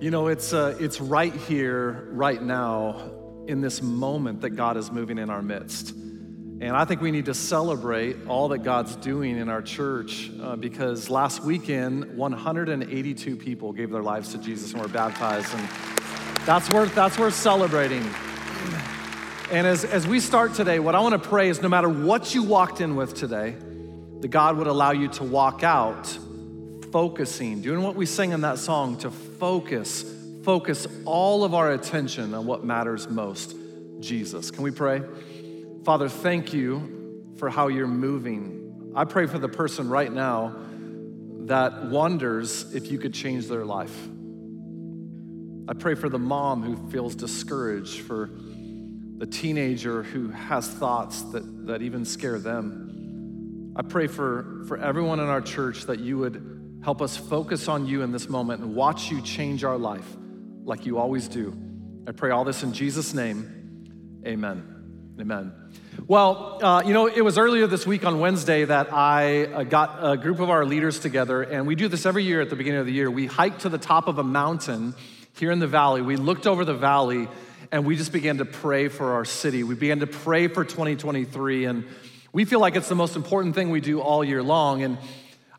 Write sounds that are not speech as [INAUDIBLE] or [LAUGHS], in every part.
You know, it's, uh, it's right here, right now, in this moment that God is moving in our midst. And I think we need to celebrate all that God's doing in our church uh, because last weekend, 182 people gave their lives to Jesus and were baptized. And that's worth, that's worth celebrating. And as, as we start today, what I want to pray is no matter what you walked in with today, that God would allow you to walk out focusing, doing what we sing in that song, to focus, focus all of our attention on what matters most Jesus. Can we pray? Father, thank you for how you're moving. I pray for the person right now that wonders if you could change their life. I pray for the mom who feels discouraged, for the teenager who has thoughts that, that even scare them. I pray for, for everyone in our church that you would Help us focus on you in this moment and watch you change our life like you always do. I pray all this in Jesus' name. Amen. Amen. Well, uh, you know, it was earlier this week on Wednesday that I uh, got a group of our leaders together, and we do this every year at the beginning of the year. We hiked to the top of a mountain here in the valley. We looked over the valley and we just began to pray for our city. We began to pray for 2023, and we feel like it's the most important thing we do all year long. And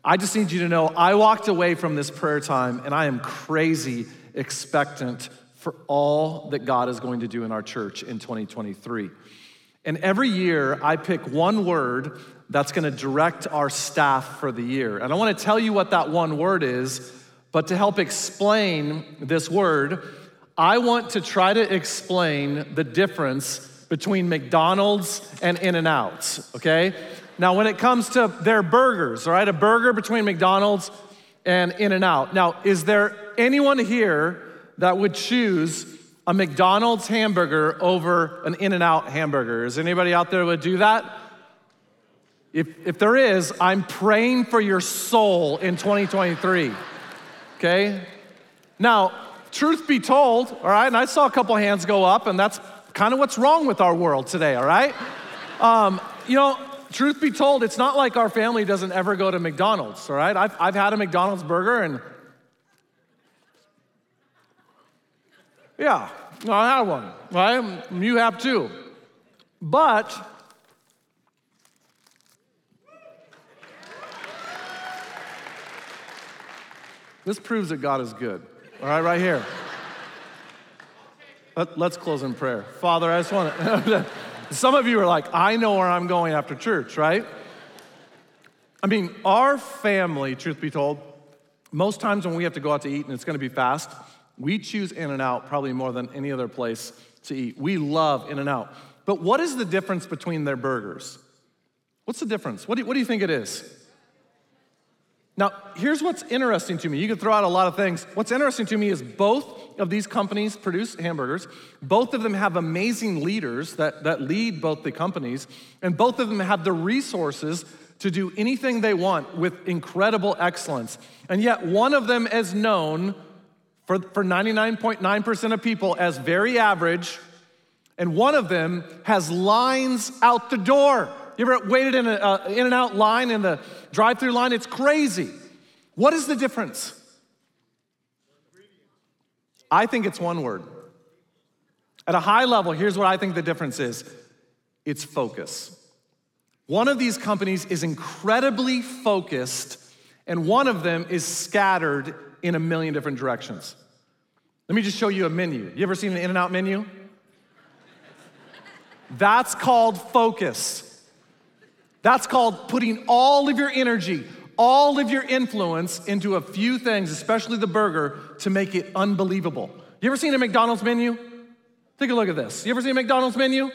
I just need you to know I walked away from this prayer time and I am crazy expectant for all that God is going to do in our church in 2023. And every year I pick one word that's going to direct our staff for the year. And I want to tell you what that one word is, but to help explain this word, I want to try to explain the difference between McDonald's and In-N-Out, okay? Now, when it comes to their burgers, all right, a burger between McDonald's and In-N-Out. Now, is there anyone here that would choose a McDonald's hamburger over an In-N-Out hamburger? Is anybody out there would do that? If, if there is, I'm praying for your soul in 2023. Okay? Now, truth be told, all right, and I saw a couple hands go up, and that's kind of what's wrong with our world today, all right? Um, you know, truth be told, it's not like our family doesn't ever go to McDonald's, all right? I've, I've had a McDonald's burger and yeah, I had one, right? You have too. But this proves that God is good, all right, right here. Let, us close in prayer. Father, I just want to. [LAUGHS] Some of you are like, I know where I'm going after church, right? I mean, our family, truth be told, most times when we have to go out to eat and it's gonna be fast, we choose In-N-Out probably more than any other place to eat. We love In-N-Out. But what is the difference between their burgers? What's the difference? What do, you, what do you think it is? Now, here's what's interesting to me. You can throw out a lot of things. What's interesting to me is both of these companies produce hamburgers. Both of them have amazing leaders that, that lead both the companies, and both of them have the resources to do anything they want with incredible excellence. And yet, one of them is known for, for 99.9% of people as very average, and one of them has lines out the door. You ever waited in an uh, In-N-Out line in the drive through line? It's crazy. What is the difference? I think it's one word. At a high level, here's what I think the difference is it's focus. One of these companies is incredibly focused, and one of them is scattered in a million different directions. Let me just show you a menu. You ever seen an In-N-Out menu? That's called focus. That's called putting all of your energy, all of your influence into a few things, especially the burger, to make it unbelievable. You ever seen a McDonald's menu? Take a look at this. You ever seen a McDonald's menu?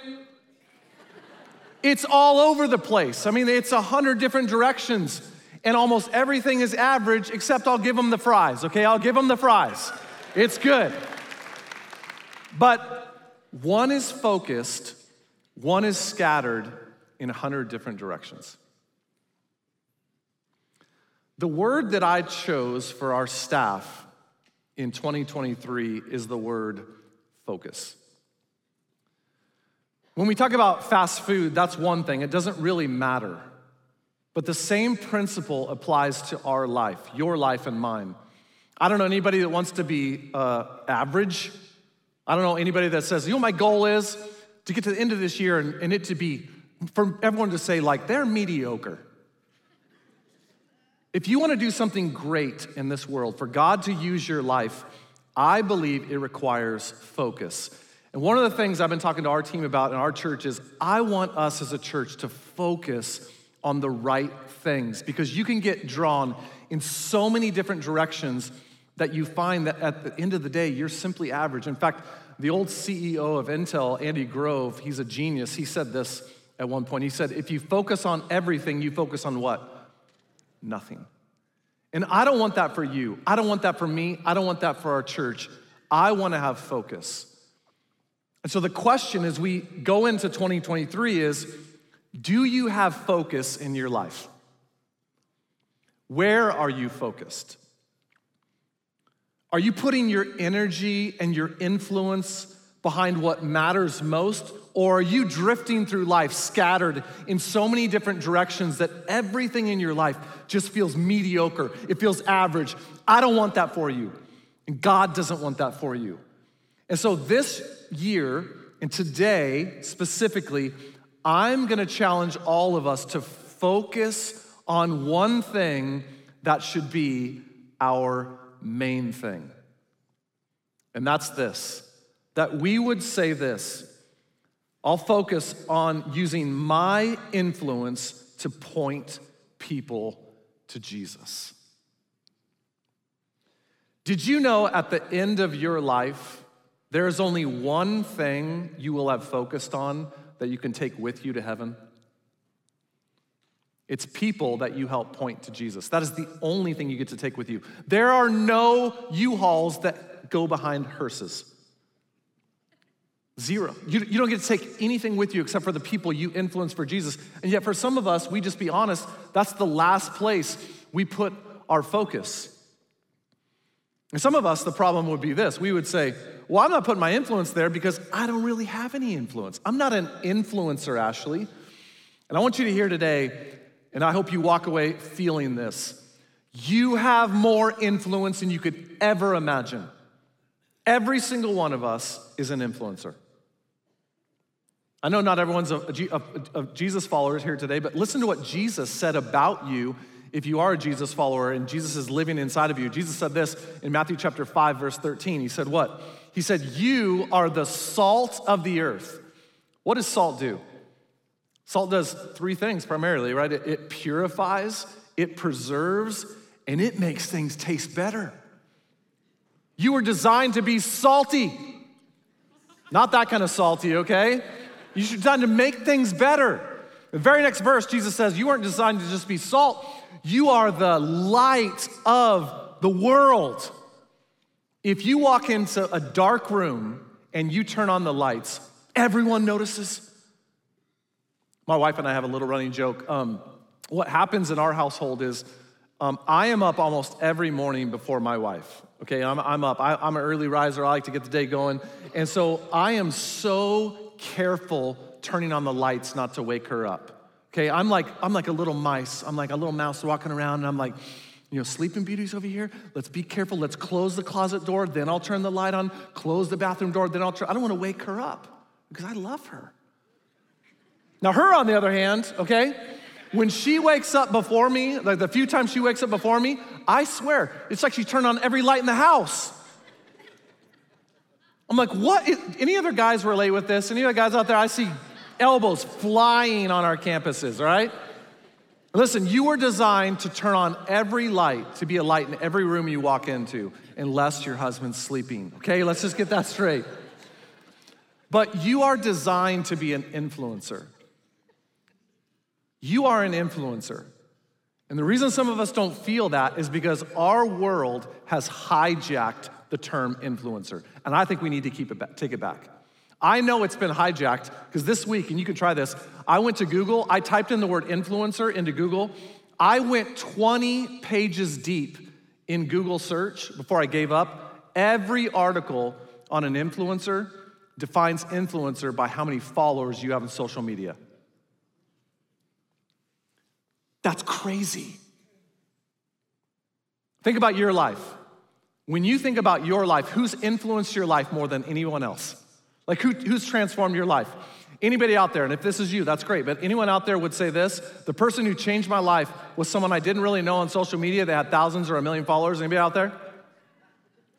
It's all over the place. I mean, it's a hundred different directions, and almost everything is average, except I'll give them the fries, okay? I'll give them the fries. It's good. But one is focused, one is scattered, in a hundred different directions. The word that I chose for our staff in 2023 is the word focus. When we talk about fast food, that's one thing, it doesn't really matter. But the same principle applies to our life, your life and mine. I don't know anybody that wants to be uh, average. I don't know anybody that says, you know, my goal is to get to the end of this year and, and it to be, for everyone to say, like, they're mediocre. If you want to do something great in this world, for God to use your life, I believe it requires focus. And one of the things I've been talking to our team about in our church is I want us as a church to focus on the right things because you can get drawn in so many different directions that you find that at the end of the day, you're simply average. In fact, the old CEO of Intel, Andy Grove, he's a genius. He said this at one point. He said, If you focus on everything, you focus on what? Nothing. And I don't want that for you. I don't want that for me. I don't want that for our church. I want to have focus. And so the question as we go into 2023 is do you have focus in your life? Where are you focused? Are you putting your energy and your influence behind what matters most? Or are you drifting through life scattered in so many different directions that everything in your life just feels mediocre? It feels average. I don't want that for you. And God doesn't want that for you. And so this year, and today specifically, I'm gonna challenge all of us to focus on one thing that should be our main thing. And that's this that we would say this I'll focus on using my influence to point people to Jesus. Did you know at the end of your life, there is only one thing you will have focused on that you can take with you to heaven? It's people that you help point to Jesus. That is the only thing you get to take with you. There are no U Hauls that go behind hearses. Zero. You, you don't get to take anything with you except for the people you influence for Jesus. And yet, for some of us, we just be honest, that's the last place we put our focus. And some of us, the problem would be this we would say, Well, I'm not putting my influence there because I don't really have any influence. I'm not an influencer, Ashley. And I want you to hear today, and I hope you walk away feeling this. You have more influence than you could ever imagine. Every single one of us is an influencer. I know not everyone's a, a, a, Jesus follower here today, but listen to what Jesus said about you if you are a Jesus follower and Jesus is living inside of you. Jesus said this in Matthew chapter 5, verse 13. He said, What? He said, You are the salt of the earth. What does salt do? Salt does three things primarily, right? It, it purifies, it preserves, and it makes things taste better. You were designed to be salty. Not that kind of salty, okay? You should designed to make things better. The very next verse, Jesus says, You weren't designed to just be salt, you are the light of the world. If you walk into a dark room and you turn on the lights, everyone notices. My wife and I have a little running joke. Um, what happens in our household is um, I am up almost every morning before my wife. Okay, I'm, I'm up. I, I'm an early riser. I like to get the day going. And so I am so careful turning on the lights not to wake her up. Okay, I'm like, I'm like a little mice. I'm like a little mouse walking around, and I'm like, you know, sleeping beauties over here. Let's be careful. Let's close the closet door, then I'll turn the light on, close the bathroom door, then I'll turn. I don't want to wake her up because I love her. Now, her, on the other hand, okay, when she wakes up before me, like the few times she wakes up before me, I swear, it's like she turned on every light in the house. I'm like, what? Any other guys relate with this? Any other guys out there? I see elbows flying on our campuses, right? Listen, you were designed to turn on every light, to be a light in every room you walk into, unless your husband's sleeping. Okay, let's just get that straight. But you are designed to be an influencer. You are an influencer. And the reason some of us don't feel that is because our world has hijacked the term influencer. And I think we need to keep it back, take it back. I know it's been hijacked because this week, and you can try this, I went to Google, I typed in the word influencer into Google. I went 20 pages deep in Google search before I gave up. Every article on an influencer defines influencer by how many followers you have on social media. That's crazy. Think about your life. When you think about your life, who's influenced your life more than anyone else? Like who, who's transformed your life? Anybody out there, and if this is you, that's great, but anyone out there would say this the person who changed my life was someone I didn't really know on social media. They had thousands or a million followers. Anybody out there?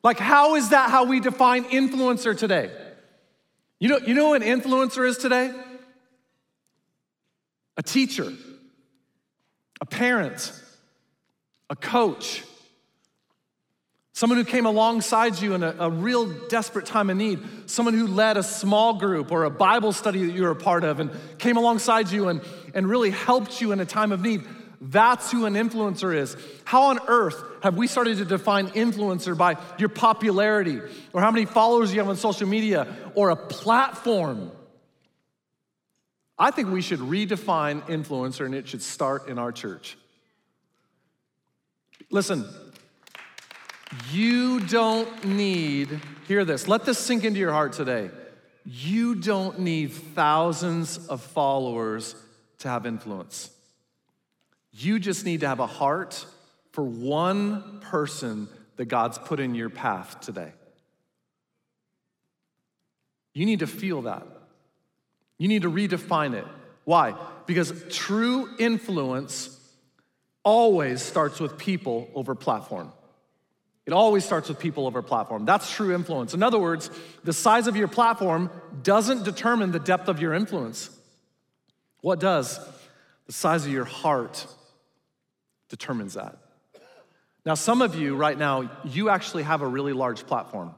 Like, how is that how we define influencer today? You know, you know an influencer is today? A teacher, a parent, a coach, someone who came alongside you in a, a, real desperate time of need, someone who led a small group or a Bible study that you were a part of and came alongside you and, and really helped you in a time of need. That's who an influencer is. How on earth have we started to define influencer by your popularity or how many followers you have on social media or a platform? I think we should redefine influencer and it should start in our church. Listen, you don't need, hear this, let this sink into your heart today. You don't need thousands of followers to have influence. You just need to have a heart for one person that God's put in your path today. You need to feel that. You need to redefine it. Why? Because true influence always starts with people over platform. It always starts with people over platform. That's true influence. In other words, the size of your platform doesn't determine the depth of your influence. What does? The size of your heart determines that. Now, some of you right now, you actually have a really large platform.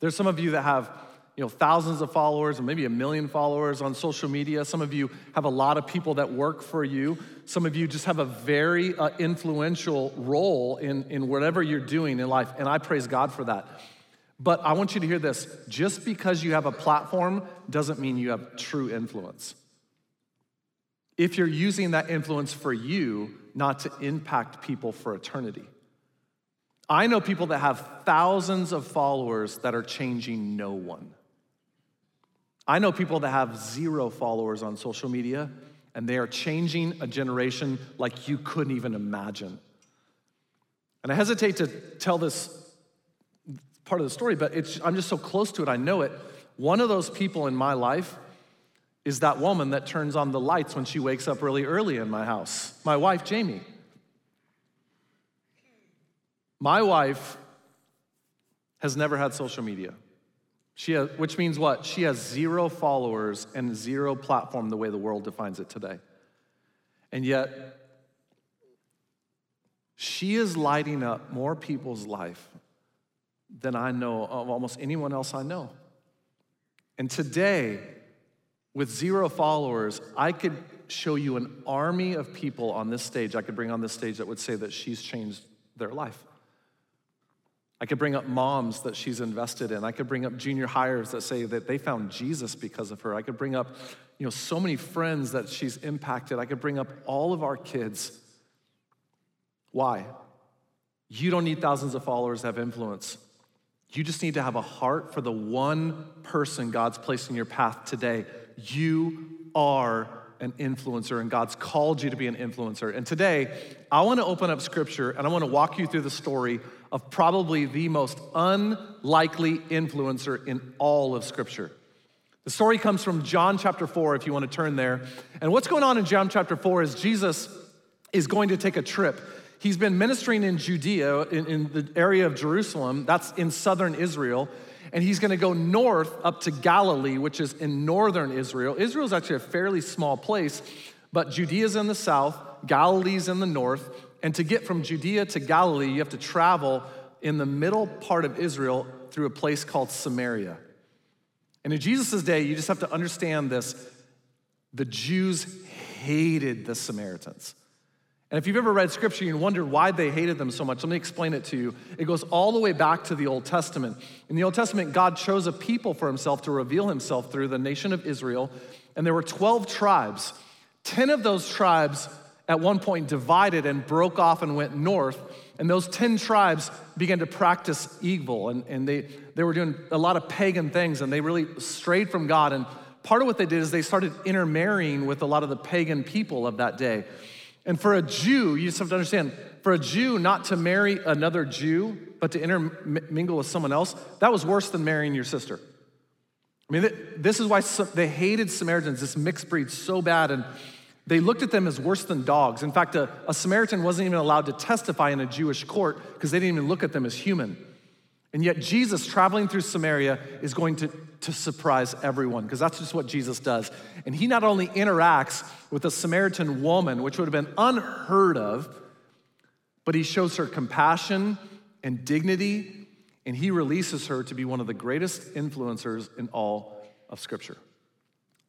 There's some of you that have you know, thousands of followers and maybe a million followers on social media. Some of you have a lot of people that work for you. Some of you just have a very uh, influential role in, in whatever you're doing in life, and I praise God for that. But I want you to hear this just because you have a platform doesn't mean you have true influence. If you're using that influence for you, not to impact people for eternity. I know people that have thousands of followers that are changing no one. I know people that have zero followers on social media and they are changing a generation like you couldn't even imagine. And I hesitate to tell this part of the story, but I'm just so close to it, I know it. One of those people in my life is that woman that turns on the lights when she wakes up really early in my house, my wife, Jamie. My wife has never had social media. She has, which means what? She has zero followers and zero platform the way the world defines it today. And yet, she is lighting up more people's life than I know of almost anyone else I know. And today, with zero followers, I could show you an army of people on this stage, I could bring on this stage that would say that she's changed their life. I could bring up moms that she's invested in. I could bring up junior hires that say that they found Jesus because of her. I could bring up, you know, so many friends that she's impacted. I could bring up all of our kids. Why? You don't need thousands of followers to have influence. You just need to have a heart for the one person God's placed in your path today. You are an influencer, and God's called you to be an influencer. And today, I want to open up scripture and I want to walk you through the story of probably the most unlikely influencer in all of scripture. The story comes from John chapter 4, if you want to turn there. And what's going on in John chapter 4 is Jesus is going to take a trip He's been ministering in Judea, in, in the area of Jerusalem, that's in southern Israel, and he's gonna go north up to Galilee, which is in northern Israel. Israel is actually a fairly small place, but Judea's in the south, Galilee's in the north, and to get from Judea to Galilee, you have to travel in the middle part of Israel through a place called Samaria. And in Jesus' day, you just have to understand this the Jews hated the Samaritans. And if you've ever read scripture and wondered why they hated them so much, let me explain it to you. It goes all the way back to the Old Testament. In the Old Testament, God chose a people for himself to reveal himself through the nation of Israel. And there were 12 tribes. 10 of those tribes at one point divided and broke off and went north. And those 10 tribes began to practice evil. And, and they, they were doing a lot of pagan things and they really strayed from God. And part of what they did is they started intermarrying with a lot of the pagan people of that day. And for a Jew, you just have to understand, for a Jew not to marry another Jew but to intermingle with someone else, that was worse than marrying your sister. I mean, this is why they hated Samaritans, this mixed breed, so bad. And they looked at them as worse than dogs. In fact, a, a Samaritan wasn't even allowed to testify in a Jewish court because they didn't even look at them as human. And yet, Jesus traveling through Samaria is going to, to surprise everyone because that's just what Jesus does. And he not only interacts with a Samaritan woman, which would have been unheard of, but he shows her compassion and dignity, and he releases her to be one of the greatest influencers in all of Scripture.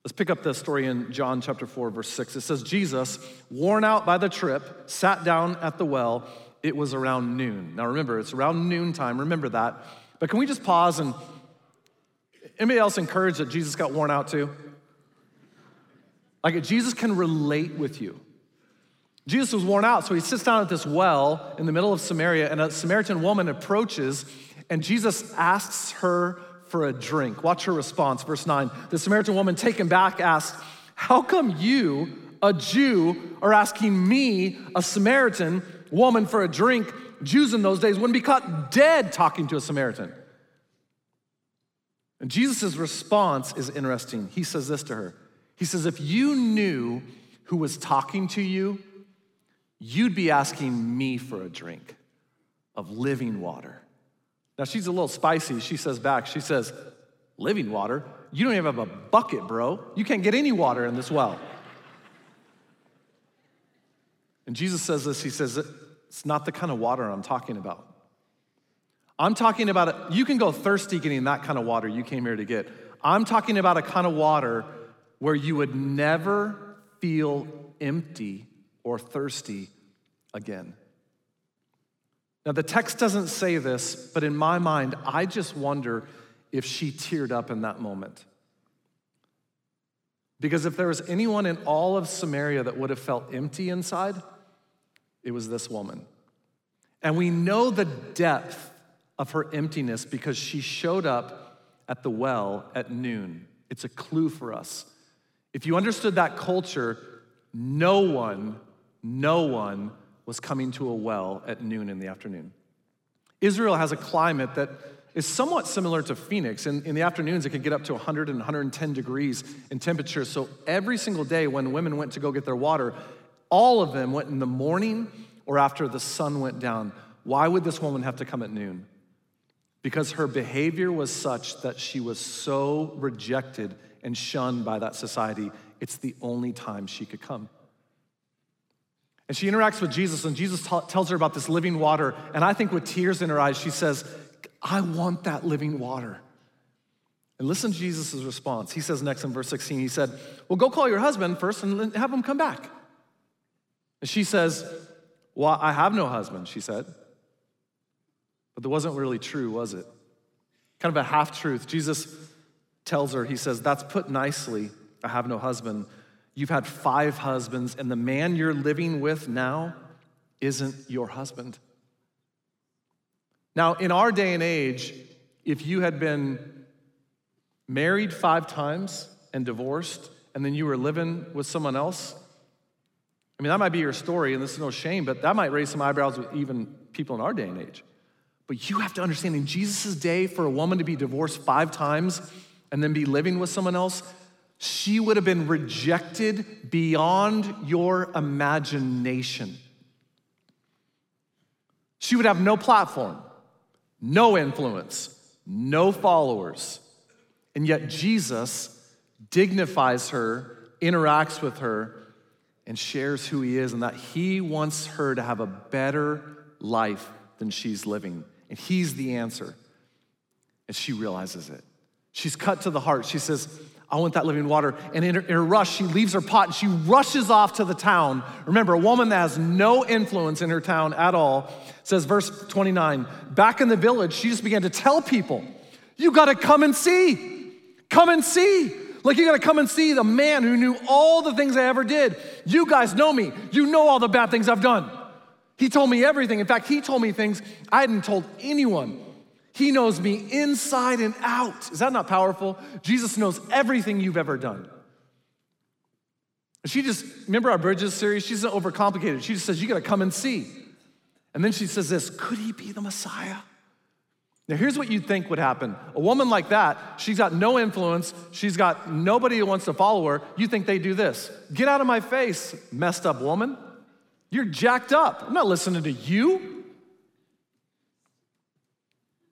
Let's pick up the story in John chapter 4, verse 6. It says, Jesus, worn out by the trip, sat down at the well. It was around noon. Now remember, it's around noontime. Remember that. But can we just pause and anybody else encouraged that Jesus got worn out too? Like Jesus can relate with you. Jesus was worn out, so he sits down at this well in the middle of Samaria, and a Samaritan woman approaches, and Jesus asks her for a drink. Watch her response. Verse 9 The Samaritan woman, taken back, asked, How come you, a Jew, are asking me, a Samaritan woman, for a drink? Jews in those days wouldn't be caught dead talking to a Samaritan. And Jesus' response is interesting. He says this to her He says, If you knew who was talking to you, you'd be asking me for a drink of living water. Now she's a little spicy. She says back, she says, Living water? You don't even have a bucket, bro. You can't get any water in this well. And Jesus says this He says, It's not the kind of water I'm talking about. I'm talking about, you can go thirsty getting that kind of water you came here to get. I'm talking about a kind of water where you would never feel empty or thirsty again. Now, the text doesn't say this, but in my mind, I just wonder if she teared up in that moment. Because if there was anyone in all of Samaria that would have felt empty inside, it was this woman. And we know the depth of her emptiness because she showed up at the well at noon. It's a clue for us. If you understood that culture, no one, no one was coming to a well at noon in the afternoon. Israel has a climate that is somewhat similar to Phoenix. In, in the afternoons, it could get up to 100 and 110 degrees in temperature. So every single day when women went to go get their water, all of them went in the morning or after the sun went down. Why would this woman have to come at noon? Because her behavior was such that she was so rejected and shunned by that society, it's the only time she could come. And she interacts with Jesus, and Jesus t- tells her about this living water. And I think with tears in her eyes, she says, I want that living water. And listen to Jesus' response. He says next in verse 16, he said, Well, go call your husband first and have him come back. And she says, Well, I have no husband, she said. But that wasn't really true, was it? Kind of a half truth. Jesus tells her, He says, That's put nicely. I have no husband. You've had five husbands, and the man you're living with now isn't your husband. Now, in our day and age, if you had been married five times and divorced, and then you were living with someone else, I mean, that might be your story, and this is no shame, but that might raise some eyebrows with even people in our day and age. But you have to understand in Jesus' day, for a woman to be divorced five times and then be living with someone else, she would have been rejected beyond your imagination. She would have no platform, no influence, no followers. And yet Jesus dignifies her, interacts with her, and shares who he is and that he wants her to have a better life than she's living. And he's the answer. And she realizes it. She's cut to the heart. She says, I want that living water. And in her, in rush, she leaves her pot and she rushes off to the town. Remember, a woman that has no influence in her town at all says, verse 29, back in the village, she just began to tell people, You got to come and see. Come and see. Like, you got to come and see the man who knew all the things I ever did. You guys know me. You know all the bad things I've done. He told me everything. In fact, he told me things I hadn't told anyone. He knows me inside and out. Is that not powerful? Jesus knows everything you've ever done. She just, remember our Bridges series? She's overcomplicated. She just says, You got to come and see. And then she says this Could he be the Messiah? Now, here's what you'd think would happen. A woman like that, she's got no influence, she's got nobody who wants to follow her. You think they do this Get out of my face, messed up woman. You're jacked up. I'm not listening to you.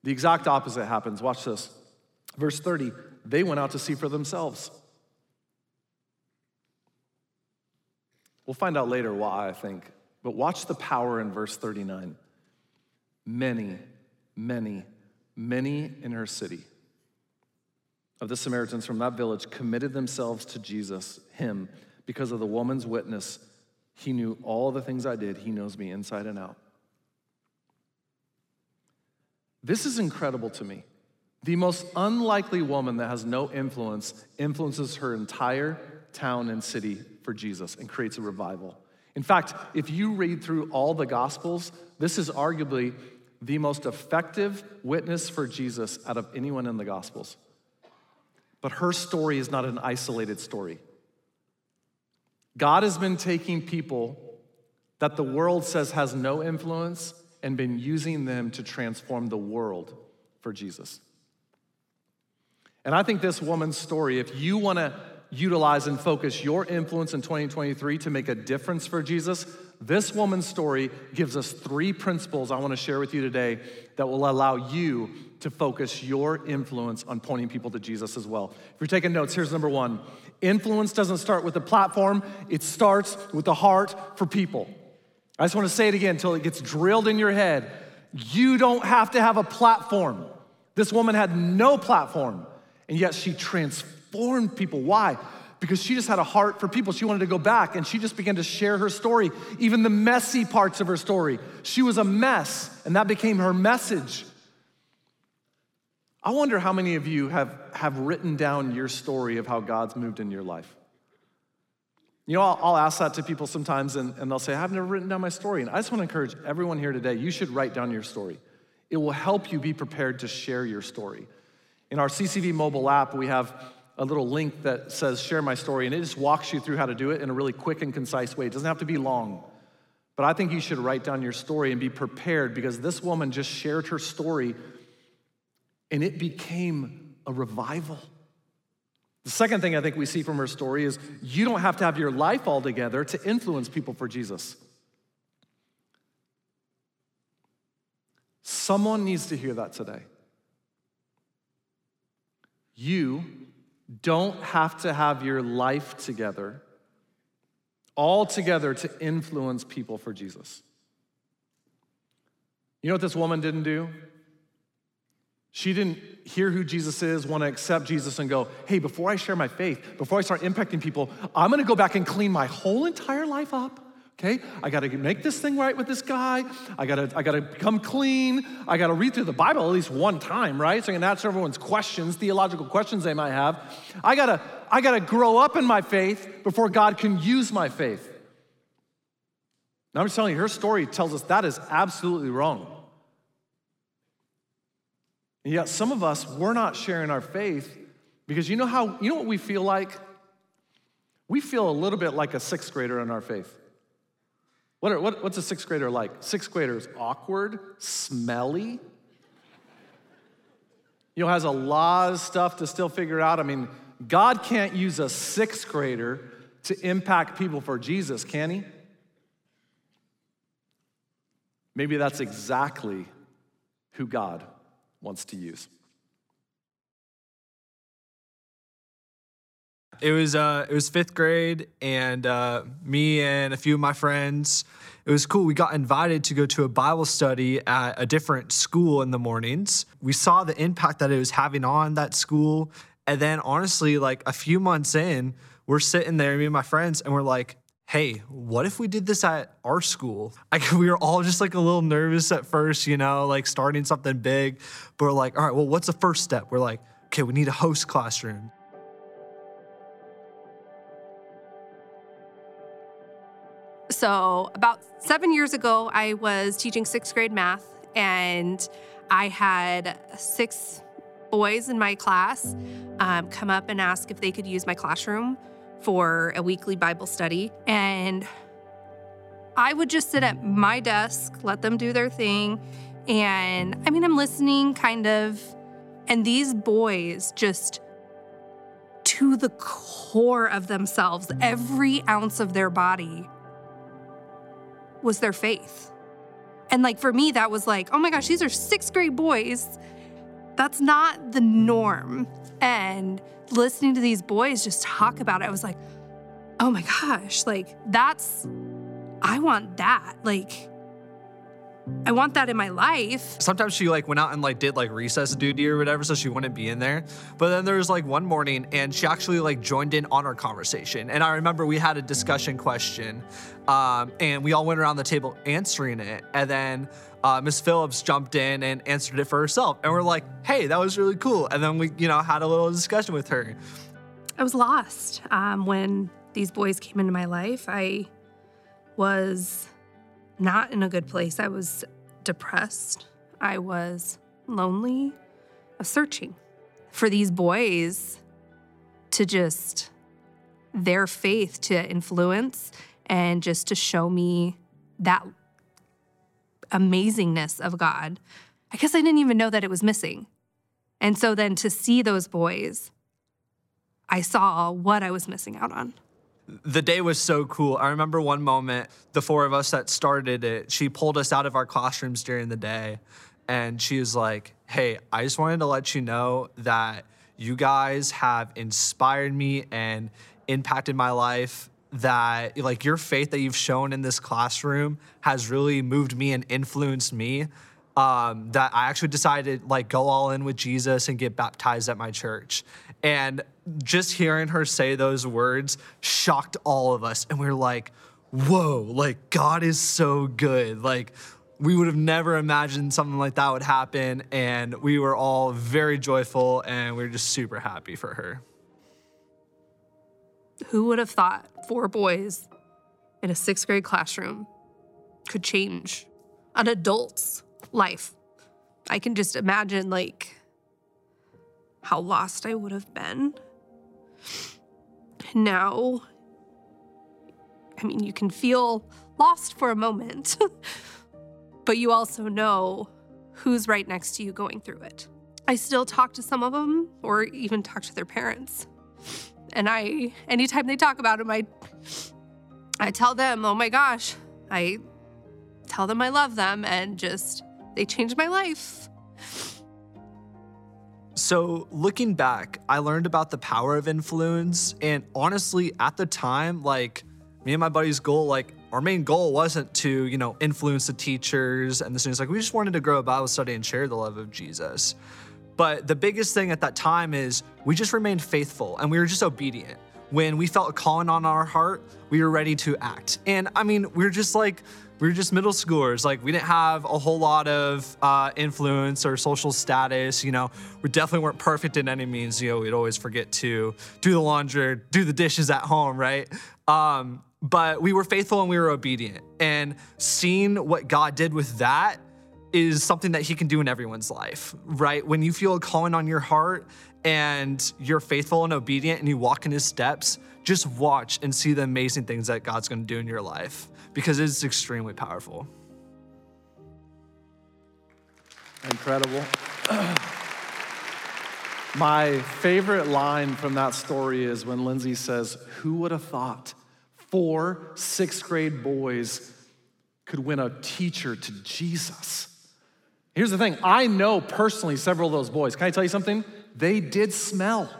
The exact opposite happens. Watch this. Verse 30 they went out to see for themselves. We'll find out later why, I think. But watch the power in verse 39. Many, many, many in her city of the Samaritans from that village committed themselves to Jesus, him, because of the woman's witness. He knew all the things I did, he knows me inside and out. This is incredible to me. The most unlikely woman that has no influence influences her entire town and city for Jesus and creates a revival. In fact, if you read through all the Gospels, this is arguably the most effective witness for Jesus out of anyone in the Gospels. But her story is not an isolated story. God has been taking people that the world says has no influence and been using them to transform the world for Jesus. And I think this woman's story, if you want to utilize and focus your influence in 2023 to make a difference for Jesus, this woman's story gives us three principles I want to share with you today that will allow you to focus your influence on pointing people to Jesus as well. If you're taking notes, here's number one influence doesn't start with a platform, it starts with the heart for people. I just want to say it again until it gets drilled in your head. You don't have to have a platform. This woman had no platform. And yet she transformed people. Why? Because she just had a heart for people. She wanted to go back and she just began to share her story, even the messy parts of her story. She was a mess, and that became her message. I wonder how many of you have, have written down your story of how God's moved in your life. You know, I'll, I'll ask that to people sometimes, and, and they'll say, I've never written down my story. And I just want to encourage everyone here today you should write down your story. It will help you be prepared to share your story. In our CCV mobile app, we have a little link that says share my story, and it just walks you through how to do it in a really quick and concise way. It doesn't have to be long. But I think you should write down your story and be prepared because this woman just shared her story and it became a revival. The second thing I think we see from her story is you don't have to have your life all together to influence people for Jesus. Someone needs to hear that today. You don't have to have your life together, all together to influence people for Jesus. You know what this woman didn't do? She didn't hear who Jesus is, want to accept Jesus, and go, hey, before I share my faith, before I start impacting people, I'm going to go back and clean my whole entire life up okay? I gotta make this thing right with this guy. I gotta, I gotta become clean. I gotta read through the Bible at least one time, right? So I can answer everyone's questions, theological questions they might have. I gotta, I gotta grow up in my faith before God can use my faith. Now I'm just telling you, her story tells us that is absolutely wrong. And yet, some of us, we're not sharing our faith because you know how, you know what we feel like? We feel a little bit like a sixth grader in our faith. What are, what, what's a sixth grader like? Sixth grader is awkward, smelly, you know, has a lot of stuff to still figure out. I mean, God can't use a sixth grader to impact people for Jesus, can he? Maybe that's exactly who God wants to use. It was uh, it was fifth grade, and uh, me and a few of my friends. It was cool. We got invited to go to a Bible study at a different school in the mornings. We saw the impact that it was having on that school, and then honestly, like a few months in, we're sitting there, me and my friends, and we're like, hey, what if we did this at our school? [LAUGHS] Like, we were all just like a little nervous at first, you know, like starting something big. But we're like, all right, well, what's the first step? We're like, okay, we need a host classroom. So, about seven years ago, I was teaching sixth grade math, and I had six boys in my class um, come up and ask if they could use my classroom for a weekly Bible study. And I would just sit at my desk, let them do their thing, And I mean, I'm listening kind of, and these boys just to the core of themselves, every ounce of their body was their faith. And like for me, that was like, oh my gosh, these are sixth grade boys. That's not the norm. And listening to these boys just talk about it, I was like, oh my gosh, like that's, I want that. Like, I want that in my life. Sometimes she like went out and like did like recess duty or whatever, so she wouldn't be in there. But then there was like one morning and she actually like joined in on our conversation. And I remember we had a discussion question, um, and we all went around the table answering it. And then uh, Miss Phillips jumped in and answered it for herself. And we're like, hey, that was really cool. And then we, you know, had a little discussion with her. I was lost um, when these boys came into my life. I was not in a good place. I was depressed. I was lonely. I was searching for these boys to just their faith to influence and just to show me that amazingness of God. I guess I didn't even know that it was missing. And so then to see those boys, I saw what I was missing out on. The day was so cool. I remember one moment, the four of us that started it, she pulled us out of our classrooms during the day and she was like, Hey, I just wanted to let you know that you guys have inspired me and impacted my life that like your faith that you've shown in this classroom has really moved me and influenced me um, that i actually decided like go all in with jesus and get baptized at my church. And just hearing her say those words shocked all of us. And we are like whoa like god is so good. Like we would have never imagined something like that would happen. And we were all very joyful and we are just super happy for her. Who would have thought four boys in a sixth grade classroom could change an adult's life? I can just imagine, like, how lost I would have been. Now, I mean, you can feel lost for a moment, [LAUGHS] but you also know who's right next to you going through it. I still talk to some of them or even talk to their parents. And I, anytime they talk about him, I, I tell them, oh my gosh, I tell them I love them and just, they changed my life. So, looking back, I learned about the power of influence. And honestly, at the time, like me and my buddy's goal, like our main goal wasn't to, you know, influence the teachers and the students. Like, we just wanted to grow a Bible study and share the love of Jesus. But the biggest thing at that time is we just remained faithful and we were just obedient. When we felt a calling on our heart, we were ready to act. And I mean, we were just like, we were just middle schoolers. Like, we didn't have a whole lot of uh, influence or social status. You know, we definitely weren't perfect in any means. You know, we'd always forget to do the laundry, do the dishes at home, right? Um, but we were faithful and we were obedient. And seeing what God did with that is something that he can do in everyone's life, right? When you feel a calling on your heart and you're faithful and obedient and you walk in his steps, just watch and see the amazing things that God's to do in your life because it's extremely powerful. Incredible. [CLEARS THROAT] My favorite line from that story is when Lindsay says, Who would have thought four sixth grade boys could win a teacher to Jesus? Here's the thing I know personally several of those boys. Can I tell you something? They did smell.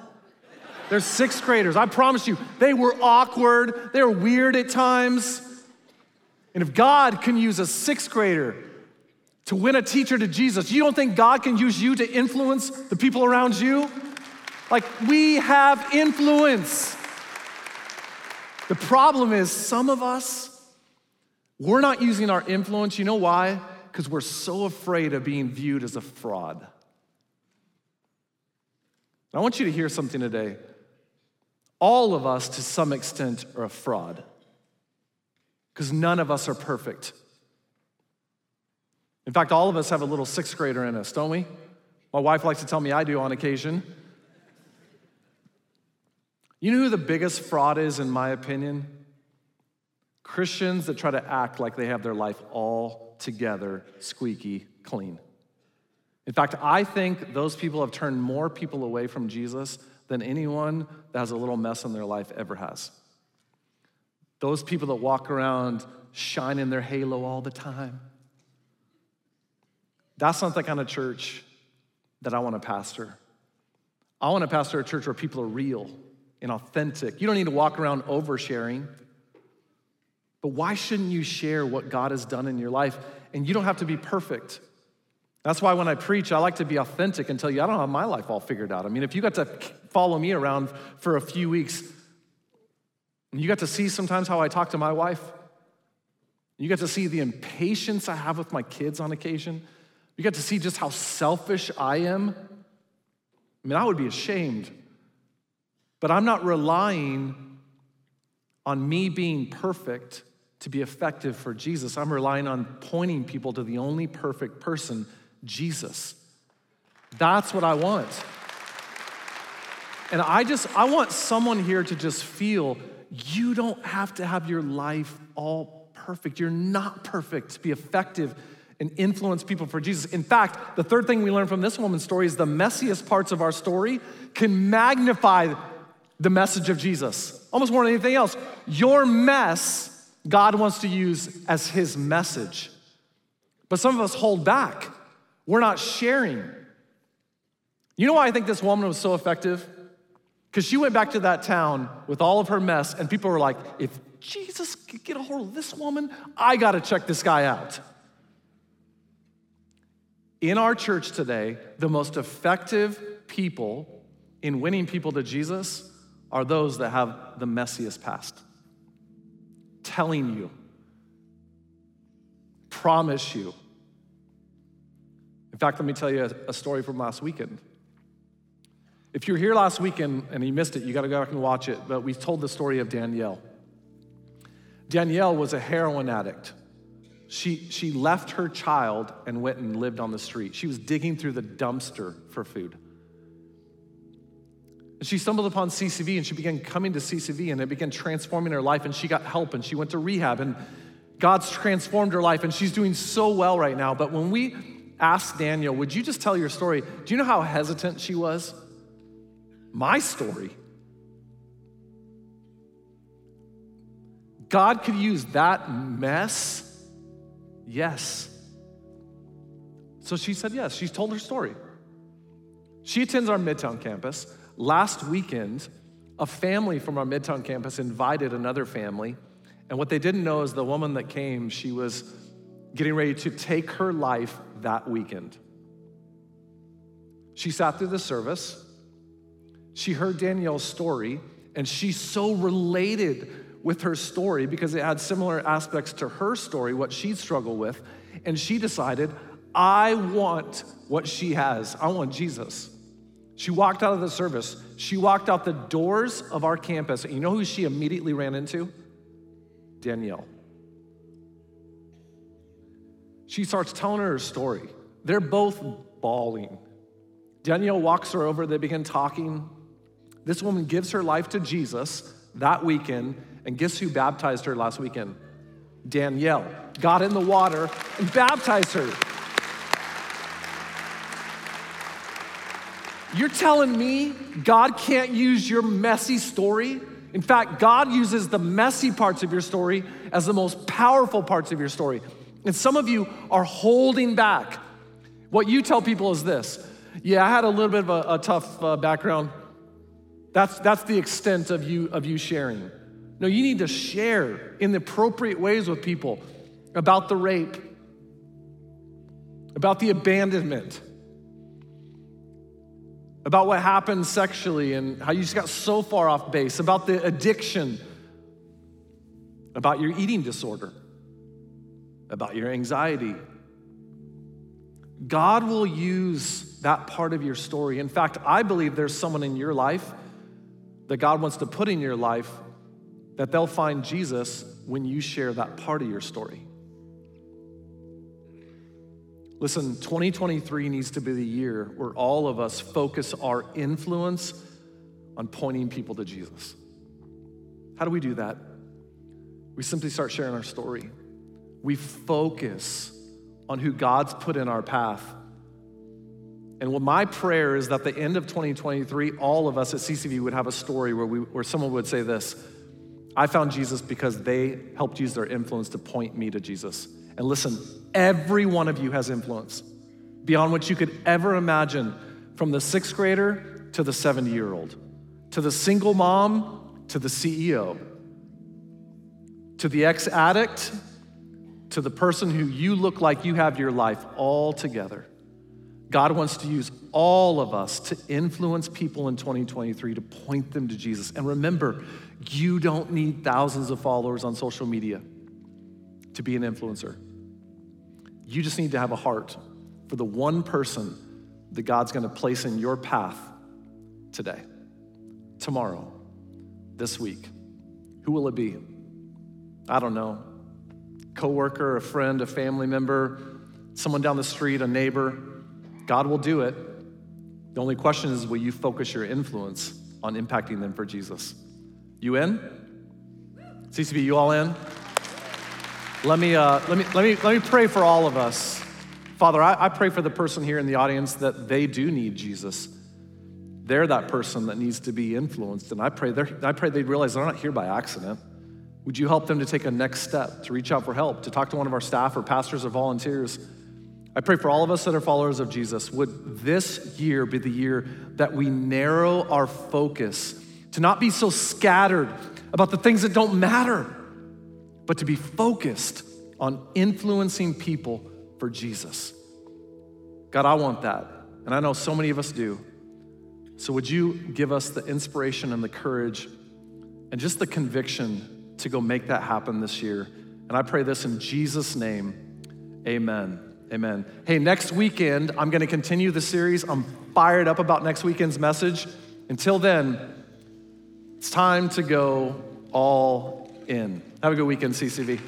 They're sixth graders. I promise you, they were awkward, they were weird at times. And if God can use a sixth grader to win a teacher to Jesus, you don't think God can use you to influence the people around you? Like, we have influence. The problem is, some of us, we're not using our influence. You know why? because we're so afraid of being viewed as a fraud. I want you to hear something today. All of us, to some extent, are a fraud because none of us are perfect. In fact, all of us have a little sixth grader in us, don't we? My wife likes to tell me I do on occasion. You know who the biggest fraud is, in my opinion? Christians that try to act like they have their life all together, squeaky clean. In fact, I think those people have turned more people away from Jesus than anyone that has a little mess in their life ever has. Those people that walk around shining their halo all the time. That's not the kind of church that I want to pastor. I want to pastor a church where people are real and authentic. You don't need to walk around oversharing. But why shouldn't you share what God has done in your life? And you don't have to be perfect. That's why when I preach, I like to be authentic and tell you I don't have my life all figured out. I mean, if you got to follow me around for a few weeks, you got to see sometimes how I talk to my wife, you got to see the impatience I have with my kids on occasion, you got to see just how selfish I am. I mean, I would be ashamed. But I'm not relying on me being perfect to be effective for Jesus. I'm relying on pointing people to the only perfect person, Jesus. That's what I want. And I just, I want someone here to just feel you don't have to have your life all perfect. You're not perfect to be effective and influence people for Jesus. In fact, the third thing we learn from this woman's story is the messiest parts of our story can magnify the message of Jesus almost more than anything else. Your mess, God wants to use as his message. But some of us hold back. We're not sharing. You know why I think this woman was so effective? Because she went back to that town with all of her mess, and people were like, if Jesus could get a hold of this woman, I gotta check this guy out. In our church today, the most effective people in winning people to Jesus are those that have the messiest past. Telling you, promise you. In fact, let me tell you a, story from last weekend. If you're here last weekend and you missed it, you got to go back and watch it. But we told the story of Danielle. Danielle was a heroin addict. She, she left her child and went and lived on the street. She was digging through the dumpster for food. And she stumbled upon CCV and she began coming to CCV and it began transforming her life and she got help and she went to rehab and God's transformed her life and she's doing so well right now. But when we asked Danielle, would you just tell your story? Do you know how hesitant she was? My story. God could use that mess? Yes. So she said yes. She's told her story. She attends our Midtown campus last weekend, a family from our Midtown campus invited another family. And what they didn't know is the woman that came, she was getting ready to take her life that weekend. She sat through the service. She heard Danielle's story, and she so related with her story because it had similar aspects to her story, what she'd struggled with. And she decided, I want what she has. I want Jesus. She walked out of the service. She walked out the doors of our campus. And you know who she immediately ran into? Danielle. She starts telling her her story. They're both bawling. Danielle walks her over. They begin talking. This woman gives her life to Jesus that weekend. And guess who baptized her last weekend? Danielle. Got in the water and baptized her. You're telling me God can't use your messy story? In fact, God uses the messy parts of your story as the most powerful parts of your story. And some of you are holding back. What you tell people is this Yeah, I had a little bit of a, a tough uh, background. That's, that's the extent of you, of you sharing. No, you need to share in the appropriate ways with people about the rape, about the abandonment about what happened sexually and how you just got so far off base, about the addiction, about your eating disorder, about your anxiety. God will use that part of your story. In fact, I believe there's someone in your life that God wants to put in your life that they'll find Jesus when you share that part of your story. Listen, 2023 needs to be the year where all of us focus our influence on pointing people to Jesus. How do we do that? We simply start sharing our story. We focus on who God's put in our path. And what my prayer is that the end of 2023, all of us at CCV would have a story where, we, where someone would say this I found Jesus because they helped use their influence to point me to Jesus. And listen, every one of you has influence beyond what you could ever imagine from the sixth grader to the 70 year old, to the single mom to the CEO, to the ex addict to the person who you look like you have your life all together. God wants to use all of us to influence people in 2023 to point them to Jesus. And remember, you don't need thousands of followers on social media to be an influencer. You just need to have a heart for the one person that God's going to place in your path today, tomorrow, this week. Who will it be? I don't know. Coworker, a friend, a family member, someone down the street, a neighbor God will do it. The only question is will you focus your influence on impacting them for Jesus? You in? CCV, you all in? Let me, uh, let, me, let, me, let me pray for all of us. Father, I, I pray for the person here in the audience that they do need Jesus. They're that person that needs to be influenced. And I pray, I pray they'd realize they're not here by accident. Would you help them to take a next step, to reach out for help, to talk to one of our staff or pastors or volunteers? I pray for all of us that are followers of Jesus, would this year be the year that we narrow our focus to not be so scattered about the things that don't matter, but to be focused on influencing people for Jesus. God, I want that. And I know so many of us do. So would you give us the inspiration and the courage and just the conviction to go make that happen this year? And I pray this in Jesus' name. Amen. Amen. Hey, next weekend, I'm going to continue the series. I'm fired up about next weekend's message. Until then, it's time to go all in. Have a good weekend, CCV.